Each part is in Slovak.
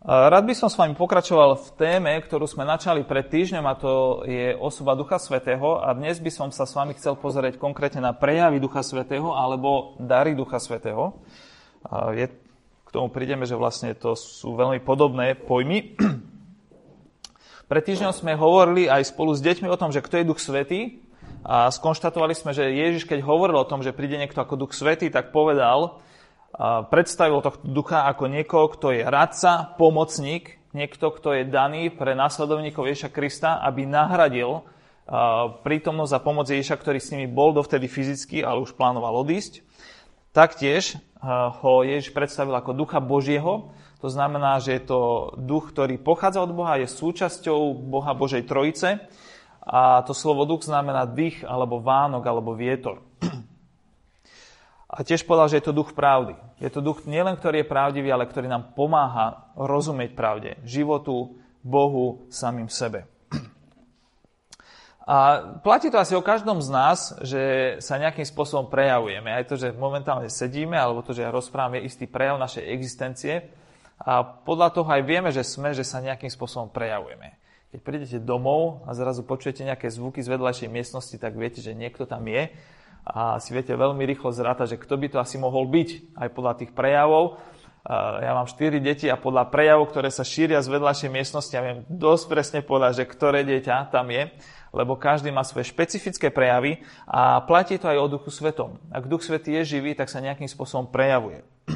Rád by som s vami pokračoval v téme, ktorú sme načali pred týždňom a to je osoba Ducha Svetého a dnes by som sa s vami chcel pozrieť konkrétne na prejavy Ducha Svetého alebo dary Ducha Svetého. Je, k tomu prídeme, že vlastne to sú veľmi podobné pojmy. Pred týždňom sme hovorili aj spolu s deťmi o tom, že kto je Duch Svetý a skonštatovali sme, že Ježiš, keď hovoril o tom, že príde niekto ako Duch Svetý, tak povedal, predstavil tohto ducha ako niekoho, kto je radca, pomocník, niekto, kto je daný pre následovníkov Ježa Krista, aby nahradil prítomnosť a pomoc Ježiša, ktorý s nimi bol dovtedy fyzicky, ale už plánoval odísť. Taktiež ho Ježiš predstavil ako ducha Božieho, to znamená, že je to duch, ktorý pochádza od Boha, je súčasťou Boha Božej Trojice a to slovo duch znamená dých, alebo vánok, alebo vietor. A tiež povedal, že je to duch pravdy. Je to duch nielen, ktorý je pravdivý, ale ktorý nám pomáha rozumieť pravde, životu, Bohu, samým sebe. A platí to asi o každom z nás, že sa nejakým spôsobom prejavujeme. Aj to, že momentálne sedíme, alebo to, že ja rozprávam, je istý prejav našej existencie. A podľa toho aj vieme, že sme, že sa nejakým spôsobom prejavujeme. Keď prídete domov a zrazu počujete nejaké zvuky z vedľajšej miestnosti, tak viete, že niekto tam je a si viete veľmi rýchlo zrátať, že kto by to asi mohol byť aj podľa tých prejavov. Ja mám 4 deti a podľa prejavov, ktoré sa šíria z vedľajšej miestnosti, ja viem dosť presne povedať, že ktoré dieťa tam je, lebo každý má svoje špecifické prejavy a platí to aj o Duchu Svetom. Ak Duch Svetý je živý, tak sa nejakým spôsobom prejavuje.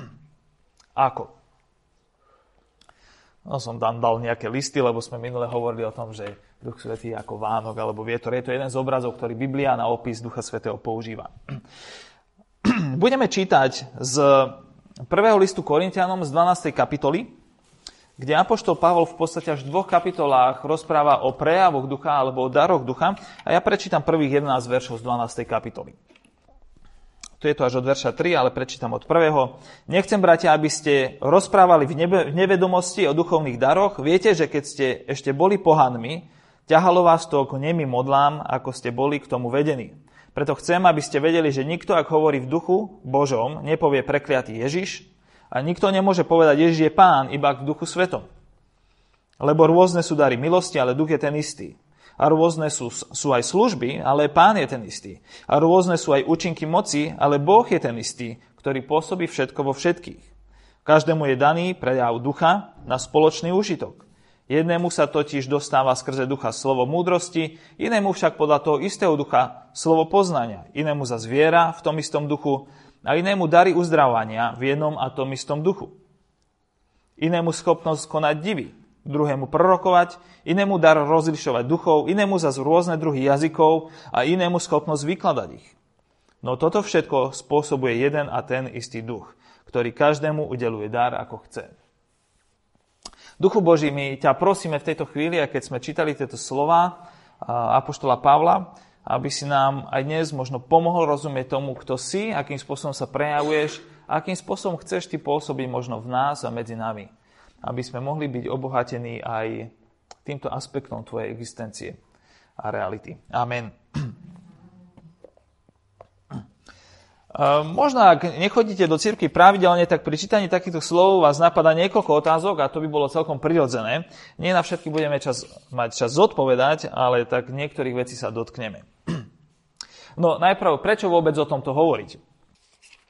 Ako? No som tam dal nejaké listy, lebo sme minule hovorili o tom, že Duch Svetý ako Vánok alebo vietor. Je to jeden z obrazov, ktorý Biblia na opis Ducha Svetého používa. Budeme čítať z prvého listu Korintianom z 12. kapitoly, kde Apoštol Pavol v podstate až v dvoch kapitolách rozpráva o prejavoch ducha alebo o daroch ducha a ja prečítam prvých 11 veršov z 12. kapitoly. Tu je to až od verša 3, ale prečítam od prvého. Nechcem, bratia, aby ste rozprávali v, nebe, v nevedomosti o duchovných daroch. Viete, že keď ste ešte boli pohanmi, ťahalo vás to k nemým modlám, ako ste boli k tomu vedení. Preto chcem, aby ste vedeli, že nikto, ak hovorí v duchu Božom, nepovie prekliatý Ježiš a nikto nemôže povedať, Ježiš je pán, iba k duchu svetom. Lebo rôzne sú dary milosti, ale duch je ten istý. A rôzne sú, sú aj služby, ale pán je ten istý. A rôzne sú aj účinky moci, ale Boh je ten istý, ktorý pôsobí všetko vo všetkých. Každému je daný prejav ducha na spoločný užitok. Jednému sa totiž dostáva skrze ducha slovo múdrosti, inému však podľa toho istého ducha slovo poznania, inému za zviera v tom istom duchu a inému dary uzdravania v jednom a tom istom duchu. Inému schopnosť konať divy, druhému prorokovať, inému dar rozlišovať duchov, inému zase rôzne druhy jazykov a inému schopnosť vykladať ich. No toto všetko spôsobuje jeden a ten istý duch, ktorý každému udeluje dar, ako chce. Duchu Boží, my ťa prosíme v tejto chvíli, a keď sme čítali tieto slova Apoštola Pavla, aby si nám aj dnes možno pomohol rozumieť tomu, kto si, akým spôsobom sa prejavuješ, akým spôsobom chceš ty pôsobiť možno v nás a medzi nami aby sme mohli byť obohatení aj týmto aspektom tvojej existencie a reality. Amen. Možno ak nechodíte do cirkvi pravidelne, tak pri čítaní takýchto slov vás napadá niekoľko otázok a to by bolo celkom prirodzené. Nie na všetky budeme čas, mať čas zodpovedať, ale tak niektorých vecí sa dotkneme. No najprv, prečo vôbec o tomto hovoriť?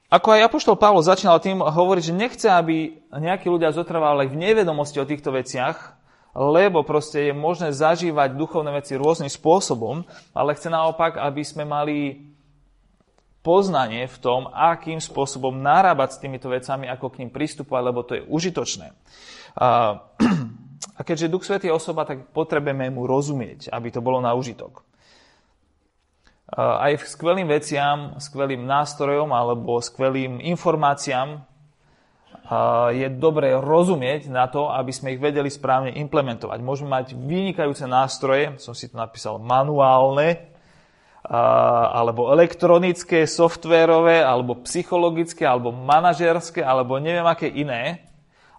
Ako aj Apoštol Pavol začínal tým hovoriť, že nechce, aby nejakí ľudia zotrvali v nevedomosti o týchto veciach, lebo proste je možné zažívať duchovné veci rôznym spôsobom, ale chce naopak, aby sme mali poznanie v tom, akým spôsobom narábať s týmito vecami, ako k ním pristupovať, lebo to je užitočné. A, keďže Duch Svetý je osoba, tak potrebujeme mu rozumieť, aby to bolo na užitok aj skvelým veciam, skvelým nástrojom alebo skvelým informáciám je dobré rozumieť na to, aby sme ich vedeli správne implementovať. Môžeme mať vynikajúce nástroje, som si to napísal manuálne, alebo elektronické, softvérové, alebo psychologické, alebo manažerské, alebo neviem aké iné.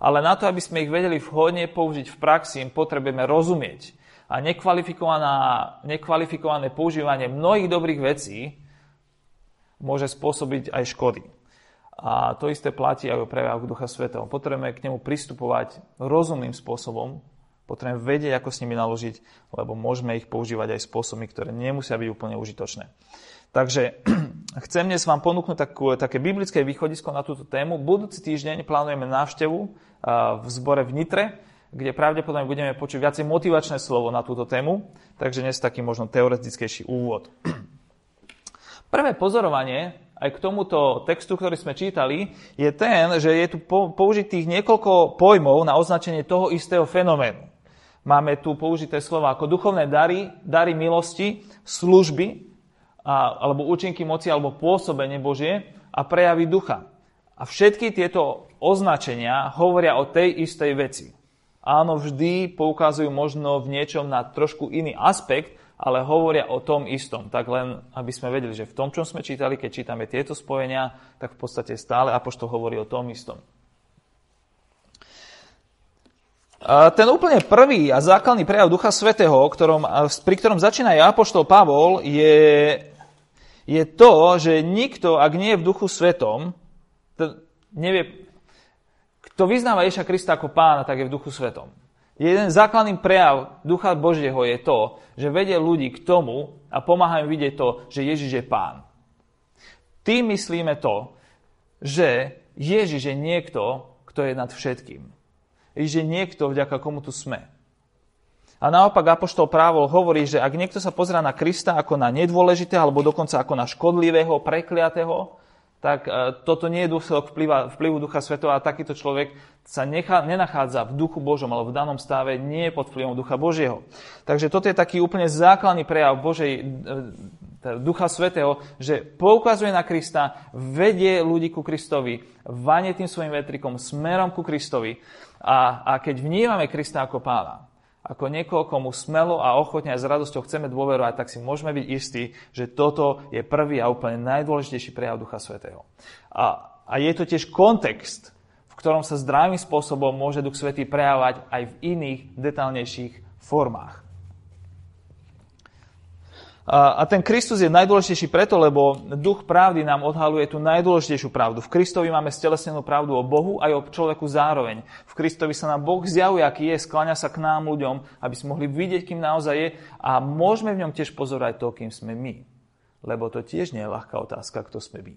Ale na to, aby sme ich vedeli vhodne použiť v praxi, im potrebujeme rozumieť a nekvalifikované používanie mnohých dobrých vecí môže spôsobiť aj škody. A to isté platí aj o prejavoch Ducha Svetého. Potrebujeme k nemu pristupovať rozumným spôsobom, potrebujeme vedieť, ako s nimi naložiť, lebo môžeme ich používať aj spôsobmi, ktoré nemusia byť úplne užitočné. Takže chcem dnes vám ponúknuť takú, také biblické východisko na túto tému. Budúci týždeň plánujeme návštevu v zbore v Nitre, kde pravdepodobne budeme počuť viacej motivačné slovo na túto tému, takže dnes taký možno teoretickejší úvod. Prvé pozorovanie aj k tomuto textu, ktorý sme čítali, je ten, že je tu použitých niekoľko pojmov na označenie toho istého fenoménu. Máme tu použité slova ako duchovné dary, dary milosti, služby, alebo účinky moci, alebo pôsobenie Božie a prejavy ducha. A všetky tieto označenia hovoria o tej istej veci. Áno, vždy poukazujú možno v niečom na trošku iný aspekt, ale hovoria o tom istom. Tak len, aby sme vedeli, že v tom, čo sme čítali, keď čítame tieto spojenia, tak v podstate stále Apoštol hovorí o tom istom. A ten úplne prvý a základný prejav Ducha Svetého, ktorom, pri ktorom začína aj Apoštol Pavol, je, je to, že nikto, ak nie je v Duchu Svetom, nevie, kto vyznáva Ježa Krista ako pána, tak je v Duchu Svetom. Jeden základný prejav Ducha Božieho je to, že vedie ľudí k tomu a pomáhajú vidieť to, že Ježiš je pán. Tým myslíme to, že Ježiš je niekto, kto je nad všetkým. Je niekto, vďaka komu tu sme. A naopak Apoštol Právol hovorí, že ak niekto sa pozrá na Krista ako na nedôležitého, alebo dokonca ako na škodlivého, prekliatého, tak e, toto nie je dôsledok vplyva, vplyvu Ducha Svetova a takýto človek sa nechá, nenachádza v duchu Božom, ale v danom stave nie je pod vplyvom Ducha Božieho. Takže toto je taký úplne základný prejav Božej, e, Ducha Svetého, že poukazuje na Krista, vedie ľudí ku Kristovi, vanie tým svojim vetrikom smerom ku Kristovi a, a keď vnímame Krista ako pána, ako niekoho, komu smelo a ochotne a s radosťou chceme dôverovať, tak si môžeme byť istí, že toto je prvý a úplne najdôležitejší prejav Ducha Svetého. A, a je to tiež kontext, v ktorom sa zdravým spôsobom môže Duch Svetý prejavovať aj v iných, detálnejších formách. A ten Kristus je najdôležitejší preto, lebo duch pravdy nám odhaluje tú najdôležitejšiu pravdu. V Kristovi máme stelesnenú pravdu o Bohu aj o človeku zároveň. V Kristovi sa nám Boh zjavuje, aký je, skláňa sa k nám ľuďom, aby sme mohli vidieť, kým naozaj je a môžeme v ňom tiež pozorať to, kým sme my. Lebo to tiež nie je ľahká otázka, kto sme my.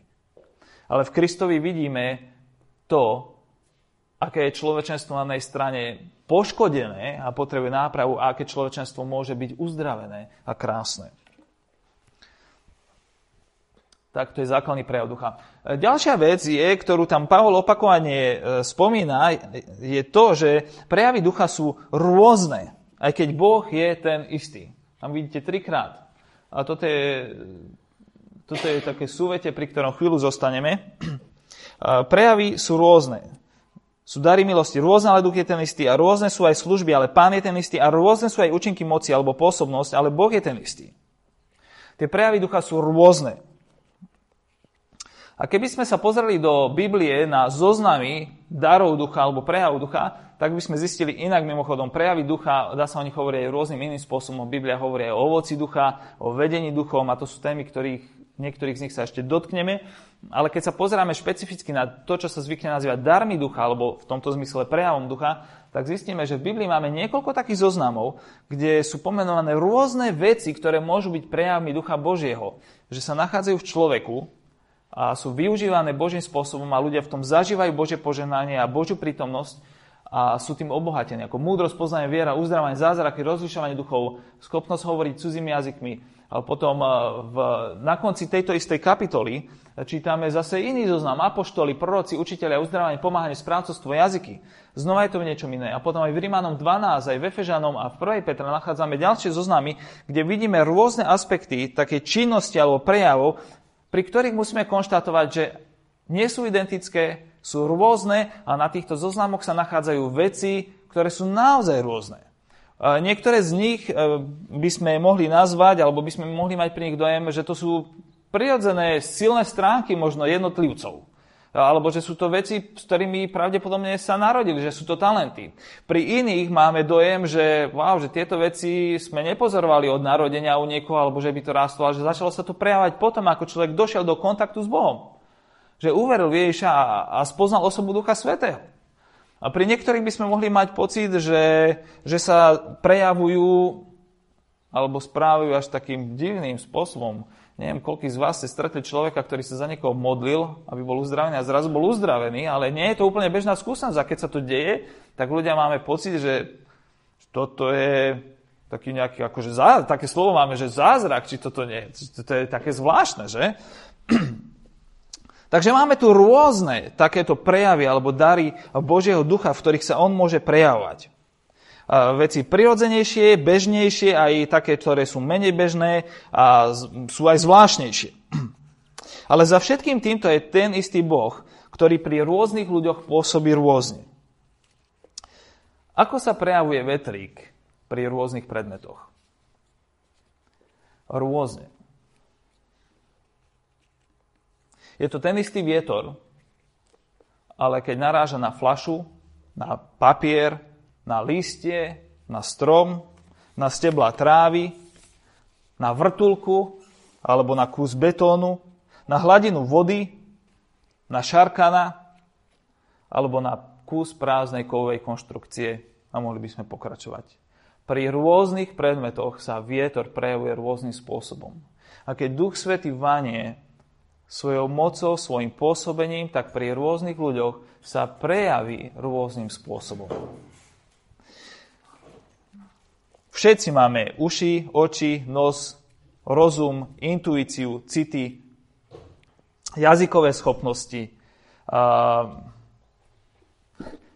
Ale v Kristovi vidíme to, aké je človečenstvo na jednej strane poškodené a potrebuje nápravu a aké človečenstvo môže byť uzdravené a krásne tak to je základný prejav ducha. E, ďalšia vec je, ktorú tam Pavol opakovane e, spomína, je to, že prejavy ducha sú rôzne, aj keď Boh je ten istý. Tam vidíte trikrát. A toto je, toto je také súvete, pri ktorom chvíľu zostaneme. Prejavy sú rôzne. Sú dary milosti rôzne, ale duch je ten istý. A rôzne sú aj služby, ale pán je ten istý. A rôzne sú aj účinky moci alebo pôsobnosť, ale Boh je ten istý. Tie prejavy ducha sú rôzne. A keby sme sa pozreli do Biblie na zoznamy darov ducha alebo prejav ducha, tak by sme zistili inak mimochodom prejavy ducha, dá sa o nich hovoriť aj rôznym iným spôsobom. Biblia hovorí aj o ovoci ducha, o vedení duchom a to sú témy, ktorých niektorých z nich sa ešte dotkneme. Ale keď sa pozeráme špecificky na to, čo sa zvykne nazývať darmi ducha, alebo v tomto zmysle prejavom ducha, tak zistíme, že v Biblii máme niekoľko takých zoznamov, kde sú pomenované rôzne veci, ktoré môžu byť prejavmi ducha Božieho. Že sa nachádzajú v človeku, a sú využívané Božím spôsobom a ľudia v tom zažívajú Božie poženanie a Božiu prítomnosť a sú tým obohatení. Ako múdrosť, poznanie, viera, uzdravanie, zázraky, rozlišovanie duchov, schopnosť hovoriť cudzími jazykmi. Ale potom v, na konci tejto istej kapitoly čítame zase iný zoznam. Apoštoli, proroci, učiteľia, uzdravanie, pomáhanie, správcovstvo, jazyky. Znova je to v niečom iné. A potom aj v Rímanom 12, aj v Efežanom a v 1. Petra nachádzame ďalšie zoznamy, kde vidíme rôzne aspekty také činnosti alebo prejavov, pri ktorých musíme konštatovať, že nie sú identické, sú rôzne a na týchto zoznamoch sa nachádzajú veci, ktoré sú naozaj rôzne. Niektoré z nich e, by sme mohli nazvať, alebo by sme mohli mať pri nich dojem, že to sú prirodzené silné stránky možno jednotlivcov alebo že sú to veci, s ktorými pravdepodobne sa narodili, že sú to talenty. Pri iných máme dojem, že, wow, že tieto veci sme nepozorovali od narodenia u niekoho, alebo že by to rástlo, ale že začalo sa to prejavať potom, ako človek došiel do kontaktu s Bohom. Že uveril Ježiša a spoznal osobu Ducha Svetého. A pri niektorých by sme mohli mať pocit, že, že sa prejavujú alebo správajú až takým divným spôsobom. Neviem, koľký z vás ste stretli človeka, ktorý sa za niekoho modlil, aby bol uzdravený a zrazu bol uzdravený, ale nie je to úplne bežná skúsenosť. A keď sa to deje, tak ľudia máme pocit, že toto je taký nejaký, akože zá, také slovo máme, že zázrak, či toto nie, to je také zvláštne, že? Takže máme tu rôzne takéto prejavy alebo dary Božieho ducha, v ktorých sa on môže prejavovať. Veci prirodzenejšie, bežnejšie, aj také, ktoré sú menej bežné a sú aj zvláštnejšie. Ale za všetkým týmto je ten istý Boh, ktorý pri rôznych ľuďoch pôsobí rôzne. Ako sa prejavuje vetrík pri rôznych predmetoch? Rôzne. Je to ten istý vietor, ale keď naráža na flašu, na papier, na listie, na strom, na stebla trávy, na vrtulku alebo na kus betónu, na hladinu vody, na šarkana alebo na kus prázdnej kovej konštrukcie a mohli by sme pokračovať. Pri rôznych predmetoch sa vietor prejavuje rôznym spôsobom. A keď Duch Svety vanie svojou mocou, svojim pôsobením, tak pri rôznych ľuďoch sa prejaví rôznym spôsobom. Všetci máme uši, oči, nos, rozum, intuíciu, city, jazykové schopnosti. A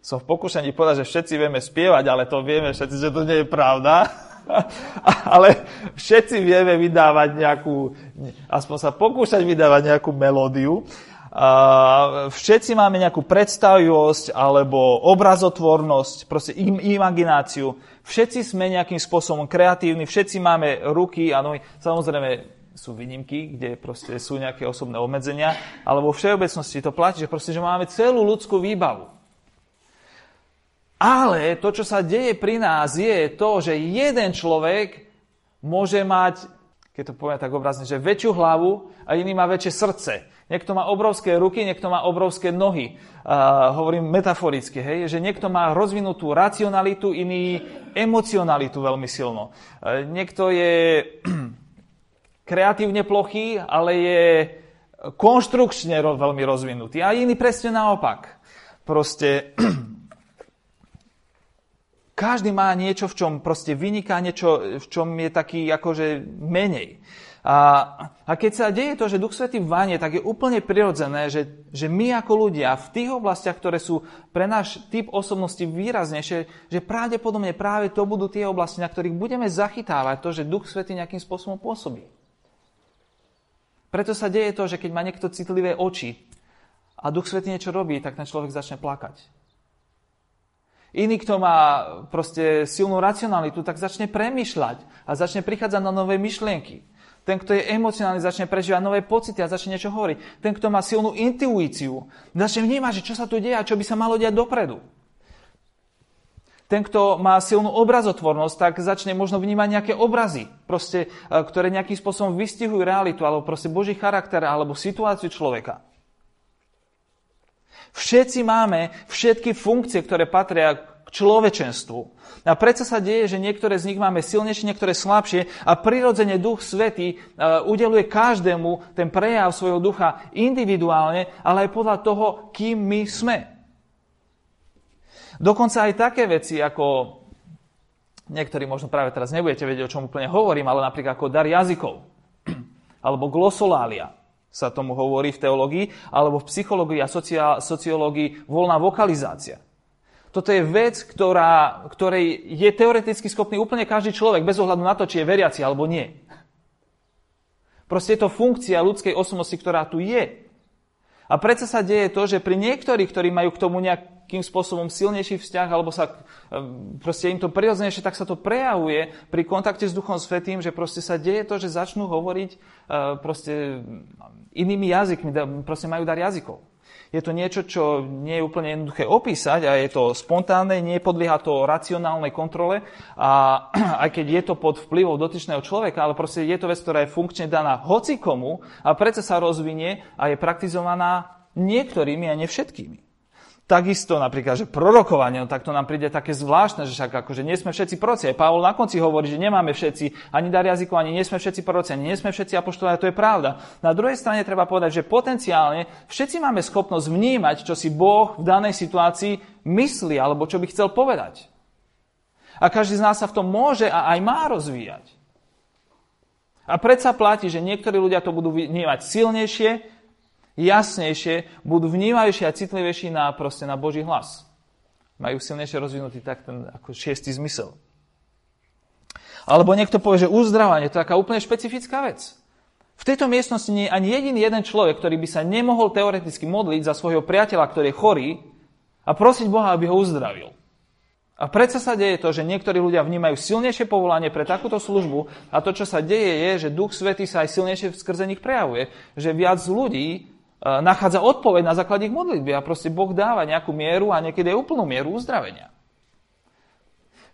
som v pokúšaní povedať, že všetci vieme spievať, ale to vieme všetci, že to nie je pravda. ale všetci vieme vydávať nejakú, aspoň sa pokúšať vydávať nejakú melódiu. Všetci máme nejakú predstavivosť alebo obrazotvornosť, proste im, imagináciu. Všetci sme nejakým spôsobom kreatívni, všetci máme ruky a nohy. Samozrejme, sú výnimky, kde proste sú nejaké osobné obmedzenia, ale vo všeobecnosti to platí, že, proste, že máme celú ľudskú výbavu. Ale to, čo sa deje pri nás, je to, že jeden človek môže mať, keď to poviem tak obrazne, že väčšiu hlavu a iný má väčšie srdce. Niekto má obrovské ruky, niekto má obrovské nohy. Uh, hovorím metaforicky, hej, že niekto má rozvinutú racionalitu, iný emocionalitu veľmi silno. Uh, niekto je kreatívne plochý, ale je konštrukčne veľmi rozvinutý. A iný presne naopak. Proste Každý má niečo, v čom proste vyniká, niečo, v čom je taký akože menej. A, a keď sa deje to, že Duch Svetý vanie, tak je úplne prirodzené, že, že my ako ľudia v tých oblastiach, ktoré sú pre náš typ osobnosti výraznejšie, že pravdepodobne práve to budú tie oblasti, na ktorých budeme zachytávať to, že Duch Svetý nejakým spôsobom pôsobí. Preto sa deje to, že keď má niekto citlivé oči a Duch Svetý niečo robí, tak ten človek začne plakať. Iný, kto má proste silnú racionalitu, tak začne premýšľať a začne prichádzať na nové myšlienky. Ten, kto je emocionálny, začne prežívať nové pocity a začne niečo hovoriť. Ten, kto má silnú intuíciu, začne vnímať, že čo sa tu deje a čo by sa malo diať dopredu. Ten, kto má silnú obrazotvornosť, tak začne možno vnímať nejaké obrazy, proste, e, ktoré nejakým spôsobom vystihujú realitu, alebo proste Boží charakter, alebo situáciu človeka. Všetci máme všetky funkcie, ktoré patria k človečenstvu. A predsa sa deje, že niektoré z nich máme silnejšie, niektoré slabšie a prirodzene Duch Svetý e, udeluje každému ten prejav svojho ducha individuálne, ale aj podľa toho, kým my sme. Dokonca aj také veci, ako niektorí možno práve teraz nebudete vedieť, o čom úplne hovorím, ale napríklad ako dar jazykov alebo glosolália sa tomu hovorí v teológii, alebo v psychológii a sociológii voľná vokalizácia. Toto je vec, ktorá, ktorej je teoreticky schopný úplne každý človek, bez ohľadu na to, či je veriaci alebo nie. Proste je to funkcia ľudskej osobnosti, ktorá tu je. A predsa sa deje to, že pri niektorých, ktorí majú k tomu nejakým spôsobom silnejší vzťah, alebo sa e, proste im to prirodzenejšie, tak sa to prejavuje pri kontakte s Duchom Svetým, že proste sa deje to, že začnú hovoriť e, proste inými jazykmi, proste majú dar jazykov. Je to niečo, čo nie je úplne jednoduché opísať a je to spontánne, nepodlieha to racionálnej kontrole a aj keď je to pod vplyvom dotyčného človeka, ale proste je to vec, ktorá je funkčne daná hocikomu a predsa sa rozvinie a je praktizovaná niektorými a nevšetkými. Takisto napríklad, že prorokovanie, no tak to nám príde také zvláštne, že však akože nie sme všetci proroci. Aj Pavol na konci hovorí, že nemáme všetci ani dar jazykov, ani nie sme všetci proroci, ani nie sme všetci apoštoli, a to je pravda. Na druhej strane treba povedať, že potenciálne všetci máme schopnosť vnímať, čo si Boh v danej situácii myslí, alebo čo by chcel povedať. A každý z nás sa v tom môže a aj má rozvíjať. A predsa platí, že niektorí ľudia to budú vnímať silnejšie, jasnejšie, budú vnímajšie a citlivejší na, proste, na Boží hlas. Majú silnejšie rozvinutý tak ten ako šiestý zmysel. Alebo niekto povie, že uzdravanie to je taká úplne špecifická vec. V tejto miestnosti nie je ani jediný jeden človek, ktorý by sa nemohol teoreticky modliť za svojho priateľa, ktorý je chorý a prosiť Boha, aby ho uzdravil. A predsa sa deje to, že niektorí ľudia vnímajú silnejšie povolanie pre takúto službu a to, čo sa deje, je, že Duch Svetý sa aj silnejšie skrze nich prejavuje. Že viac ľudí nachádza odpoveď na základe ich modlitby a proste Boh dáva nejakú mieru a niekedy aj úplnú mieru uzdravenia.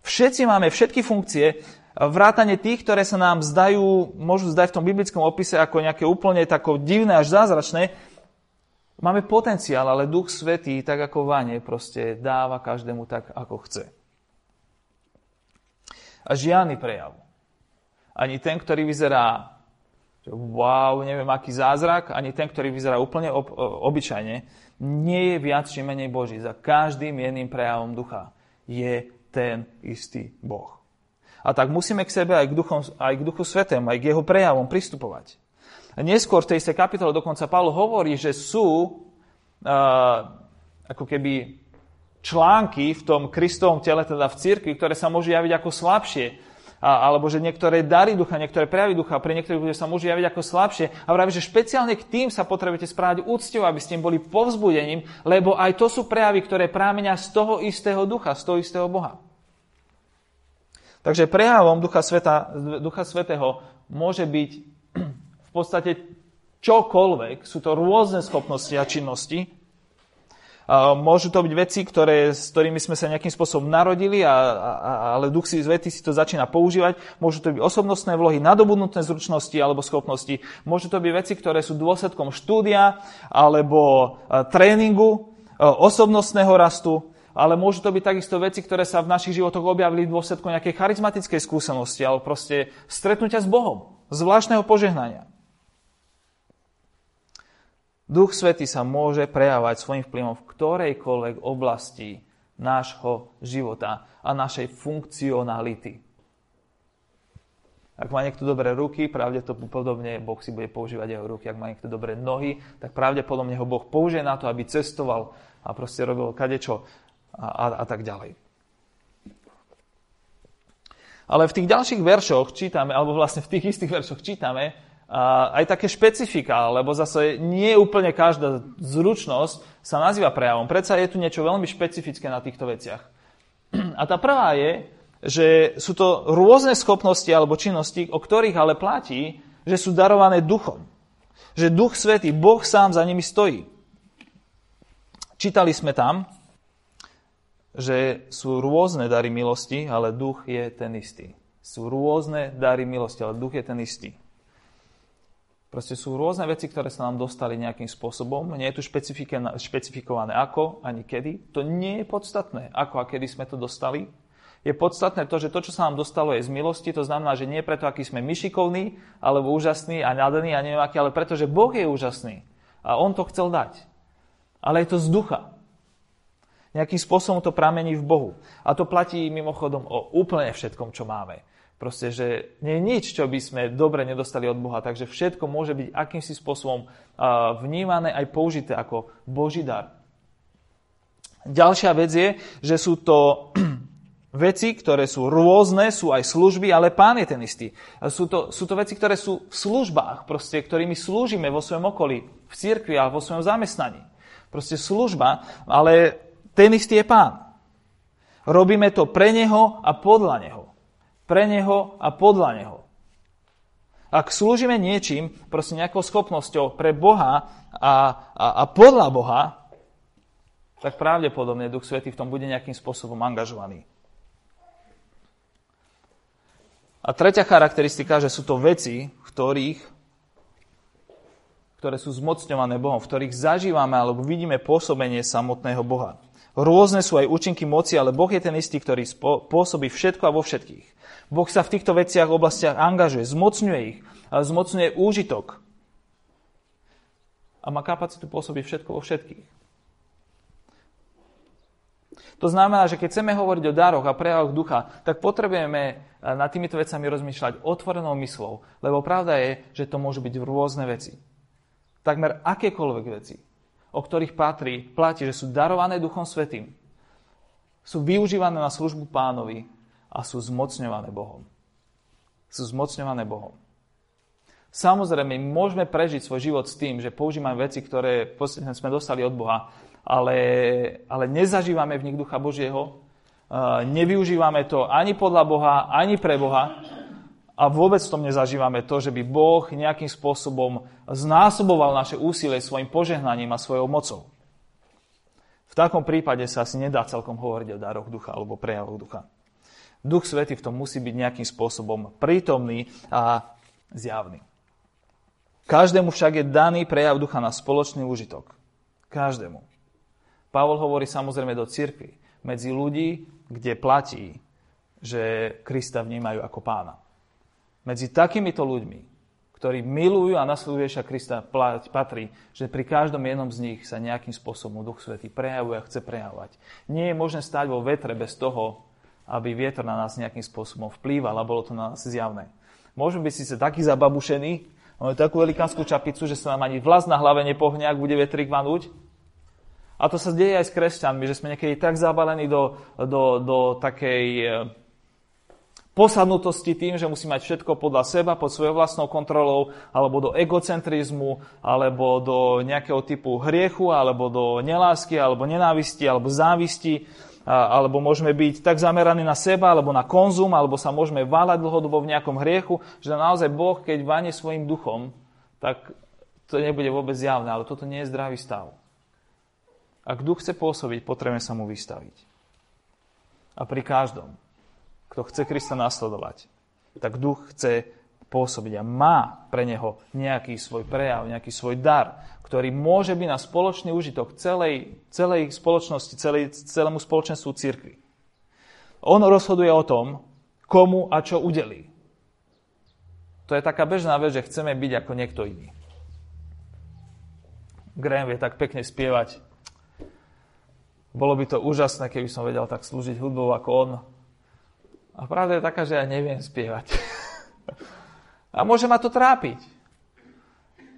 Všetci máme všetky funkcie, vrátane tých, ktoré sa nám zdajú, môžu zdať v tom biblickom opise ako nejaké úplne tako divné až zázračné, máme potenciál, ale Duch Svetý, tak ako Vane, proste dáva každému tak, ako chce. A žiadny prejav. Ani ten, ktorý vyzerá wow, neviem aký zázrak, ani ten, ktorý vyzerá úplne ob, obyčajne, nie je viac či menej Boží. Za každým jedným prejavom ducha je ten istý Boh. A tak musíme k sebe aj k, duchom, aj k duchu svetému, aj k jeho prejavom pristupovať. Neskôr v tej istej kapitole dokonca Pavol hovorí, že sú uh, ako keby články v tom Kristovom tele, teda v cirkvi, ktoré sa môžu javiť ako slabšie, alebo že niektoré dary ducha, niektoré prejavy ducha pre niektorých ľudí sa môžu javiť ako slabšie. A vraví, že špeciálne k tým sa potrebujete správať úctivo, aby ste im boli povzbudením, lebo aj to sú prejavy, ktoré prámenia z toho istého ducha, z toho istého Boha. Takže prejavom Ducha, Sveta, Ducha Svetého môže byť v podstate čokoľvek. Sú to rôzne schopnosti a činnosti, Môžu to byť veci, ktoré, s ktorými sme sa nejakým spôsobom narodili, a, a, ale Duch si Svetý si to začína používať. Môžu to byť osobnostné vlohy, nadobudnuté zručnosti alebo schopnosti. Môžu to byť veci, ktoré sú dôsledkom štúdia alebo tréningu, osobnostného rastu, ale môžu to byť takisto veci, ktoré sa v našich životoch objavili v dôsledku nejakej charizmatickej skúsenosti alebo proste stretnutia s Bohom, zvláštneho požehnania. Duch Svety sa môže prejavať svojim vplyvom v ktorejkoľvek oblasti nášho života a našej funkcionality. Ak má niekto dobré ruky, pravdepodobne Boh si bude používať jeho ruky. Ak má niekto dobré nohy, tak pravdepodobne ho Boh použije na to, aby cestoval a proste robil kadečo a, a, a tak ďalej. Ale v tých ďalších veršoch čítame, alebo vlastne v tých istých veršoch čítame, aj také špecifika, lebo zase nie úplne každá zručnosť sa nazýva prejavom. Predsa je tu niečo veľmi špecifické na týchto veciach. A tá prvá je, že sú to rôzne schopnosti alebo činnosti, o ktorých ale platí, že sú darované duchom. Že duch svetý, Boh sám za nimi stojí. Čítali sme tam, že sú rôzne dary milosti, ale duch je ten istý. Sú rôzne dary milosti, ale duch je ten istý. Proste sú rôzne veci, ktoré sa nám dostali nejakým spôsobom. Nie je tu špecifikované ako ani kedy. To nie je podstatné, ako a kedy sme to dostali. Je podstatné to, že to, čo sa nám dostalo, je z milosti. To znamená, že nie preto, aký sme myšikovní, alebo úžasní a nadaní a neviem aký, ale preto, že Boh je úžasný. A On to chcel dať. Ale je to z ducha. Nejakým spôsobom to pramení v Bohu. A to platí mimochodom o úplne všetkom, čo máme. Proste, že nie je nič, čo by sme dobre nedostali od Boha, takže všetko môže byť akýmsi spôsobom vnímané aj použité ako Boží dar. Ďalšia vec je, že sú to veci, ktoré sú rôzne, sú aj služby, ale pán je ten istý. Sú to, sú to veci, ktoré sú v službách, proste, ktorými slúžime vo svojom okolí, v cirkvi a vo svojom zamestnaní. Proste služba, ale ten istý je pán. Robíme to pre neho a podľa neho pre Neho a podľa Neho. Ak slúžime niečím, proste nejakou schopnosťou pre Boha a, a, a podľa Boha, tak pravdepodobne Duch Svetý v tom bude nejakým spôsobom angažovaný. A tretia charakteristika, že sú to veci, v ktorých, ktoré sú zmocňované Bohom, v ktorých zažívame alebo vidíme pôsobenie samotného Boha. Rôzne sú aj účinky moci, ale Boh je ten istý, ktorý pôsobí všetko a vo všetkých. Boh sa v týchto veciach, oblastiach angažuje, zmocňuje ich, zmocňuje úžitok. A má kapacitu pôsobiť všetko vo všetkých. To znamená, že keď chceme hovoriť o daroch a prejavoch ducha, tak potrebujeme nad týmito vecami rozmýšľať otvorenou myslou, lebo pravda je, že to môžu byť rôzne veci takmer akékoľvek veci, o ktorých patrí, platí, že sú darované Duchom Svetým, sú využívané na službu pánovi a sú zmocňované Bohom. Sú zmocňované Bohom. Samozrejme, môžeme prežiť svoj život s tým, že používame veci, ktoré sme dostali od Boha, ale, ale nezažívame v nich Ducha Božieho, nevyužívame to ani podľa Boha, ani pre Boha a vôbec v tom nezažívame to, že by Boh nejakým spôsobom znásoboval naše úsilie svojim požehnaním a svojou mocou. V takom prípade sa asi nedá celkom hovoriť o daroch ducha alebo prejavoch ducha. Duch Svety v tom musí byť nejakým spôsobom prítomný a zjavný. Každému však je daný prejav ducha na spoločný úžitok. Každému. Pavol hovorí samozrejme do cirkvi, medzi ľudí, kde platí, že Krista vnímajú ako pána medzi takýmito ľuďmi, ktorí milujú a nasledujú Ježiša Krista, patrí, že pri každom jednom z nich sa nejakým spôsobom Duch Svetý prejavuje a chce prejavovať. Nie je možné stať vo vetre bez toho, aby vietor na nás nejakým spôsobom vplýval a bolo to na nás zjavné. Môžeme byť síce taký zababušený, máme takú velikánsku čapicu, že sa nám ani vlas na hlave nepohne, ak bude vetrik vanúť. A to sa deje aj s kresťanmi, že sme niekedy tak zabalení do, do, do takej posadnutosti tým, že musí mať všetko podľa seba, pod svojou vlastnou kontrolou, alebo do egocentrizmu, alebo do nejakého typu hriechu, alebo do nelásky, alebo nenávisti, alebo závisti, alebo môžeme byť tak zameraní na seba, alebo na konzum, alebo sa môžeme váľať dlhodobo v nejakom hriechu, že naozaj Boh, keď vanie svojim duchom, tak to nebude vôbec javné, ale toto nie je zdravý stav. Ak duch chce pôsobiť, potrebujeme sa mu vystaviť. A pri každom kto chce Krista nasledovať, tak duch chce pôsobiť a má pre neho nejaký svoj prejav, nejaký svoj dar, ktorý môže byť na spoločný užitok celej, celej spoločnosti, celej, celému spoločenstvu církvy. On rozhoduje o tom, komu a čo udelí. To je taká bežná vec, že chceme byť ako niekto iný. Graham vie tak pekne spievať. Bolo by to úžasné, keby som vedel tak slúžiť hudbou ako on. A pravda je taká, že ja neviem spievať. a môže ma to trápiť.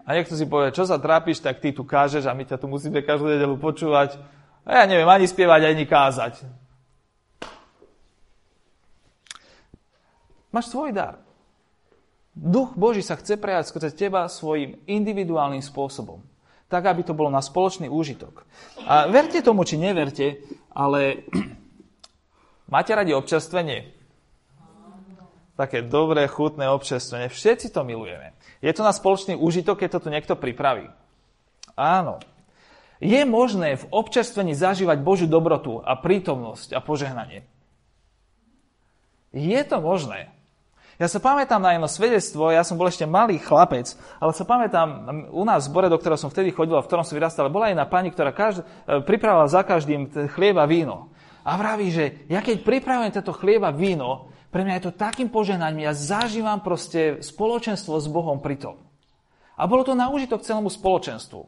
A niekto si povie, čo sa trápiš, tak ty tu kážeš a my ťa tu musíme každú nedelu počúvať. A ja neviem ani spievať, ani kázať. Máš svoj dar. Duch Boží sa chce prejať skrze teba svojim individuálnym spôsobom. Tak, aby to bolo na spoločný úžitok. A verte tomu, či neverte, ale máte radi občerstvenie? Také dobré, chutné občerstvenie. Všetci to milujeme. Je to na spoločný úžitok, keď to tu niekto pripraví. Áno. Je možné v občerstvení zažívať Božiu dobrotu a prítomnosť a požehnanie. Je to možné. Ja sa pamätám na jedno svedectvo, ja som bol ešte malý chlapec, ale sa pamätám u nás v zbore, do ktorého som vtedy chodil a v ktorom som vyrastal, bola jedna pani, ktorá každ- pripravila za každým chlieba víno. A vraví, že ja keď pripravujem tento chlieba víno, pre mňa je to takým požehnaním. Ja zažívam proste spoločenstvo s Bohom pri tom. A bolo to na užitok celému spoločenstvu.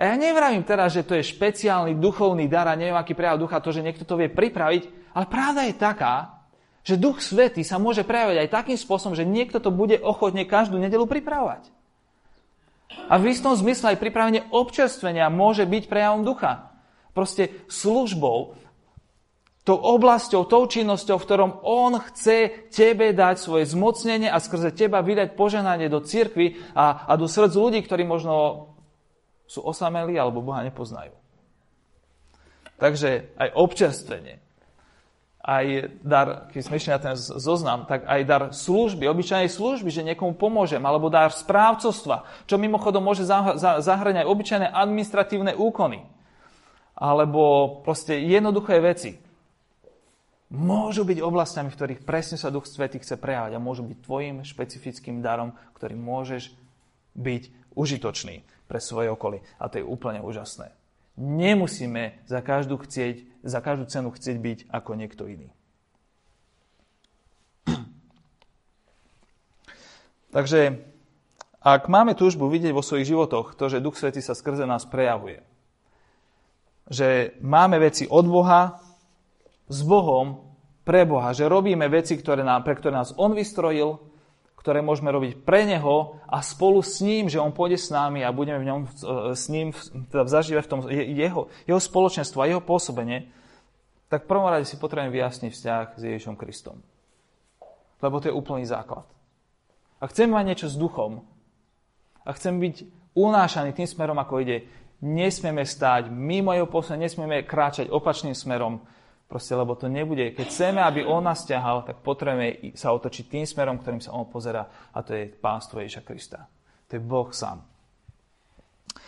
A ja nevravím teraz, že to je špeciálny duchovný dar a neviem, aký prejav ducha, to, že niekto to vie pripraviť, ale pravda je taká, že Duch Svetý sa môže prejaviť aj takým spôsobom, že niekto to bude ochotne každú nedelu pripravovať. A v istom zmysle aj pripravenie občerstvenia môže byť prejavom ducha. Proste službou, tou oblasťou, tou činnosťou, v ktorom On chce tebe dať svoje zmocnenie a skrze teba vydať poženanie do cirkvy a, a do srdc ľudí, ktorí možno sú osamelí alebo Boha nepoznajú. Takže aj občerstvenie, aj dar, keď sme na ten zoznam, tak aj dar služby, obyčajnej služby, že niekomu pomôžem, alebo dar správcovstva, čo mimochodom môže zahrňať aj obyčajné administratívne úkony, alebo proste jednoduché veci môžu byť oblastiami, v ktorých presne sa Duch Svetý chce prejavať a môžu byť tvojim špecifickým darom, ktorý môžeš byť užitočný pre svoje okolie. A to je úplne úžasné. Nemusíme za každú, chcieť, za každú cenu chcieť byť ako niekto iný. Takže ak máme túžbu vidieť vo svojich životoch to, že Duch Svetý sa skrze nás prejavuje, že máme veci od Boha, s Bohom, pre Boha, že robíme veci, ktoré nám, pre ktoré nás On vystrojil, ktoré môžeme robiť pre Neho a spolu s ním, že On pôjde s nami a budeme v ňom, e, s ním teda zažívať v tom jeho, jeho spoločenstvo a jeho pôsobenie, tak prvom rade si potrebujem vyjasniť vzťah s Ježišom Kristom. Lebo to je úplný základ. A chcem mať niečo s duchom a chcem byť unášaný tým smerom, ako ide, nesmieme stáť mimo jeho posledne, nesmieme kráčať opačným smerom, proste, lebo to nebude. Keď chceme, aby on nás ťahal, tak potrebujeme sa otočiť tým smerom, ktorým sa on pozera, a to je pánstvo Ježiša Krista. To je Boh sám.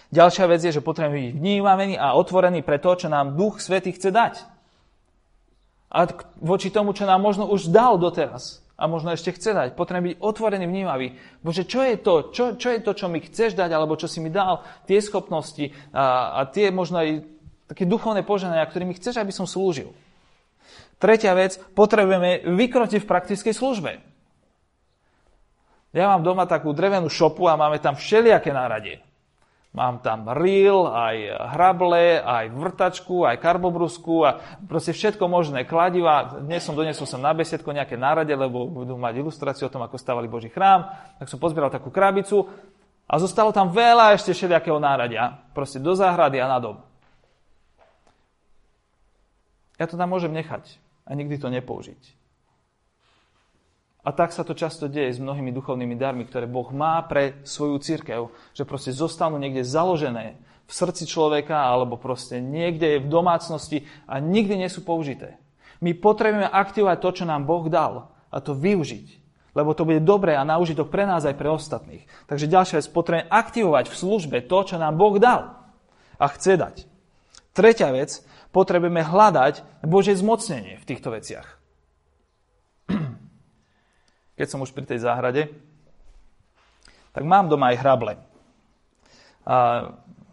Ďalšia vec je, že potrebujeme byť vnímaví a otvorení pre to, čo nám Duch Svetý chce dať. A voči tomu, čo nám možno už dal doteraz a možno ešte chce dať. Potrebujem byť otvorený, vnímavý. Bože, čo je to? Čo, čo je to, čo mi chceš dať, alebo čo si mi dal? Tie schopnosti a, a tie možno aj také duchovné poženania, ktorými chceš, aby som slúžil. Tretia vec, potrebujeme vykrotiť v praktickej službe. Ja mám doma takú drevenú šopu a máme tam všelijaké náradie. Mám tam reel, aj hrable, aj vrtačku, aj karbobrusku a proste všetko možné. Kladiva, dnes som donesol som na besiedko nejaké nárade, lebo budú mať ilustráciu o tom, ako stavali Boží chrám. Tak som pozbieral takú krabicu a zostalo tam veľa ešte všelijakého náradia. Proste do záhrady a na dom. Ja to tam môžem nechať a nikdy to nepoužiť. A tak sa to často deje s mnohými duchovnými darmi, ktoré Boh má pre svoju církev, že proste zostanú niekde založené v srdci človeka alebo proste niekde v domácnosti a nikdy nie sú použité. My potrebujeme aktivovať to, čo nám Boh dal a to využiť. Lebo to bude dobré a na užitok pre nás aj pre ostatných. Takže ďalšia vec, potrebujeme aktivovať v službe to, čo nám Boh dal a chce dať. Tretia vec, potrebujeme hľadať Božie zmocnenie v týchto veciach keď som už pri tej záhrade, tak mám doma aj hrable. A,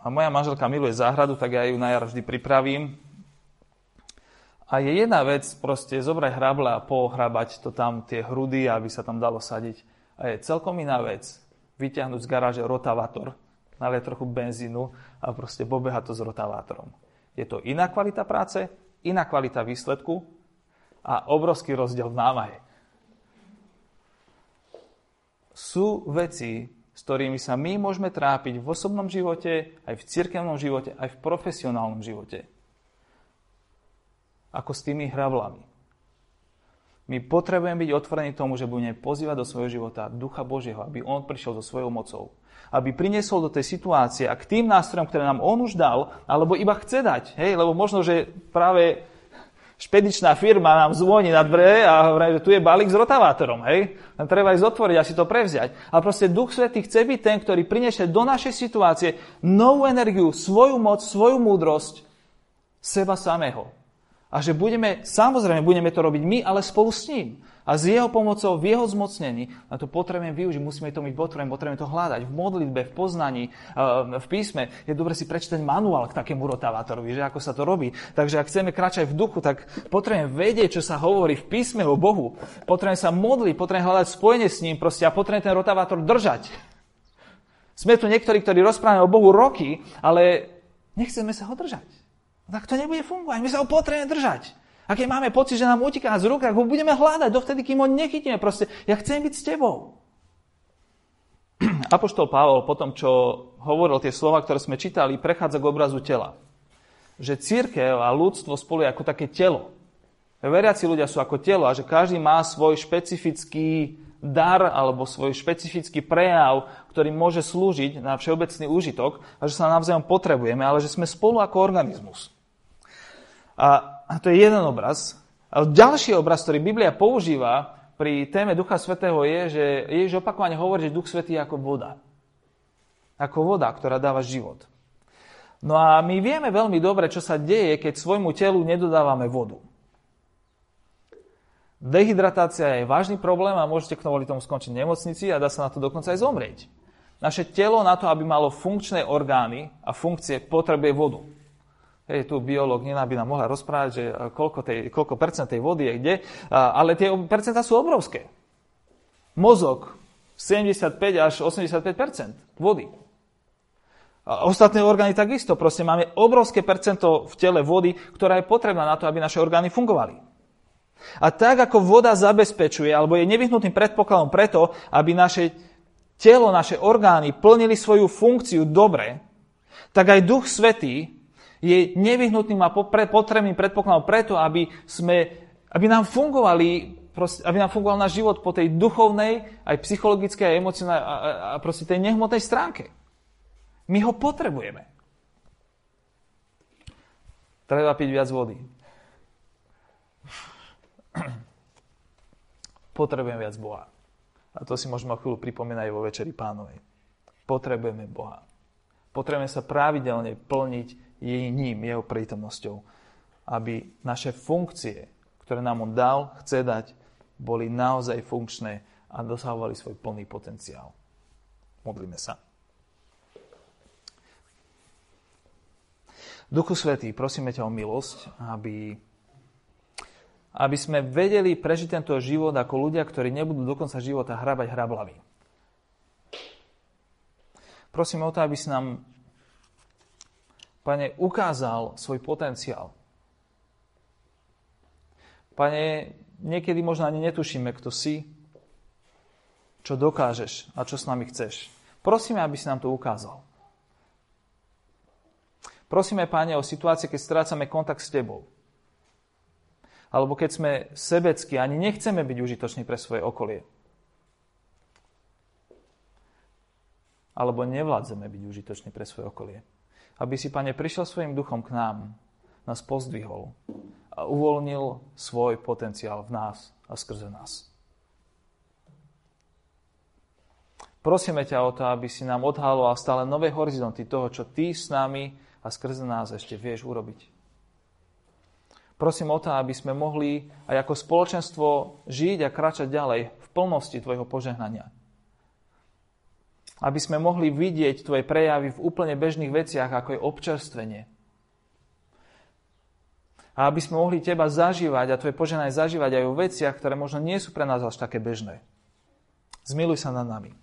a moja manželka miluje záhradu, tak ja ju na jar vždy pripravím. A je jedna vec, proste zobrať hrable a pohrabať to tam, tie hrudy, aby sa tam dalo sadiť. A je celkom iná vec vyťahnuť z garáže rotavátor, nalieť trochu benzínu a proste pobehať to s rotavátorom. Je to iná kvalita práce, iná kvalita výsledku a obrovský rozdiel v námahe sú veci, s ktorými sa my môžeme trápiť v osobnom živote, aj v cirkevnom živote, aj v profesionálnom živote. Ako s tými hravlami. My potrebujeme byť otvorení tomu, že budeme pozývať do svojho života Ducha Božieho, aby On prišiel so svojou mocou. Aby priniesol do tej situácie a k tým nástrojom, ktoré nám On už dal, alebo iba chce dať. Hej, lebo možno, že práve špedičná firma nám zvoní na dvere a hovorí, že tu je balík s rotavátorom, hej? Len treba ísť otvoriť a si to prevziať. A proste Duch Svetý chce byť ten, ktorý priniesie do našej situácie novú energiu, svoju moc, svoju múdrosť, seba samého. A že budeme, samozrejme, budeme to robiť my, ale spolu s ním. A s jeho pomocou, v jeho zmocnení, na to potrebujeme využiť, musíme to byť potrebujeme, potrebujeme to hľadať v modlitbe, v poznaní, eh, v písme. Je dobre si prečítať manuál k takému rotavátorovi, že ako sa to robí. Takže ak chceme kráčať v duchu, tak potrebujeme vedieť, čo sa hovorí v písme o Bohu. Potrebujeme sa modliť, potrebujeme hľadať spojenie s ním proste a potrebujeme ten rotavátor držať. Sme tu niektorí, ktorí rozprávame o Bohu roky, ale nechceme sa ho držať. Tak to nebude fungovať. My sa ho potrebujeme držať. A keď máme pocit, že nám uteká z rúk, ho budeme hľadať dovtedy, kým ho nechytíme. Proste, ja chcem byť s tebou. Apoštol Pavol po tom, čo hovoril tie slova, ktoré sme čítali, prechádza k obrazu tela. Že církev a ľudstvo spolu je ako také telo. Veriaci ľudia sú ako telo a že každý má svoj špecifický dar alebo svoj špecifický prejav, ktorý môže slúžiť na všeobecný úžitok a že sa navzájom potrebujeme, ale že sme spolu ako organizmus. A a to je jeden obraz. A ďalší obraz, ktorý Biblia používa pri téme Ducha Svetého je, že Ježiš opakovane hovorí, že Duch Svetý je ako voda. Ako voda, ktorá dáva život. No a my vieme veľmi dobre, čo sa deje, keď svojmu telu nedodávame vodu. Dehydratácia je vážny problém a môžete kvôli tomu skončiť v nemocnici a dá sa na to dokonca aj zomrieť. Naše telo na to, aby malo funkčné orgány a funkcie, potrebuje vodu. Hej, tu biológ Nina by nám mohla rozprávať, že koľko, tej, koľko percent tej vody je kde, ale tie percentá sú obrovské. Mozog 75 až 85% vody. A ostatné orgány takisto. Proste máme obrovské percento v tele vody, ktorá je potrebná na to, aby naše orgány fungovali. A tak ako voda zabezpečuje, alebo je nevyhnutným predpokladom preto, aby naše telo, naše orgány plnili svoju funkciu dobre, tak aj Duch Svetý je nevyhnutným a potrebným predpokladom preto, aby, sme, aby nám fungovali aby nám fungoval náš život po tej duchovnej, aj psychologickej, aj emocionálnej a, a, proste tej nehmotnej stránke. My ho potrebujeme. Treba piť viac vody. Potrebujem viac Boha. A to si môžeme chvíľu pripomínať vo Večeri pánovej. Potrebujeme Boha. Potrebujeme sa pravidelne plniť jej ním, jeho prítomnosťou, aby naše funkcie, ktoré nám on dal, chce dať, boli naozaj funkčné a dosahovali svoj plný potenciál. Modlíme sa. Duchu Svetý, prosíme ťa o milosť, aby, aby sme vedeli prežiť tento život ako ľudia, ktorí nebudú do konca života hrabať hrablavy. Prosíme o to, aby si nám, Pane, ukázal svoj potenciál. Pane, niekedy možno ani netušíme, kto si, čo dokážeš a čo s nami chceš. Prosíme, aby si nám to ukázal. Prosíme, Pane, o situácie, keď strácame kontakt s Tebou. Alebo keď sme sebeckí, ani nechceme byť užitoční pre svoje okolie. Alebo nevládzeme byť užitoční pre svoje okolie. Aby si, Pane, prišiel svojim duchom k nám, nás pozdvihol a uvoľnil svoj potenciál v nás a skrze nás. Prosíme ťa o to, aby si nám odhaloval stále nové horizonty toho, čo Ty s nami a skrze nás ešte vieš urobiť. Prosím o to, aby sme mohli aj ako spoločenstvo žiť a kráčať ďalej v plnosti Tvojho požehnania. Aby sme mohli vidieť Tvoje prejavy v úplne bežných veciach, ako je občerstvenie. A aby sme mohli Teba zažívať a Tvoje požehnanie zažívať aj o veciach, ktoré možno nie sú pre nás až také bežné. Zmiluj sa nad nami.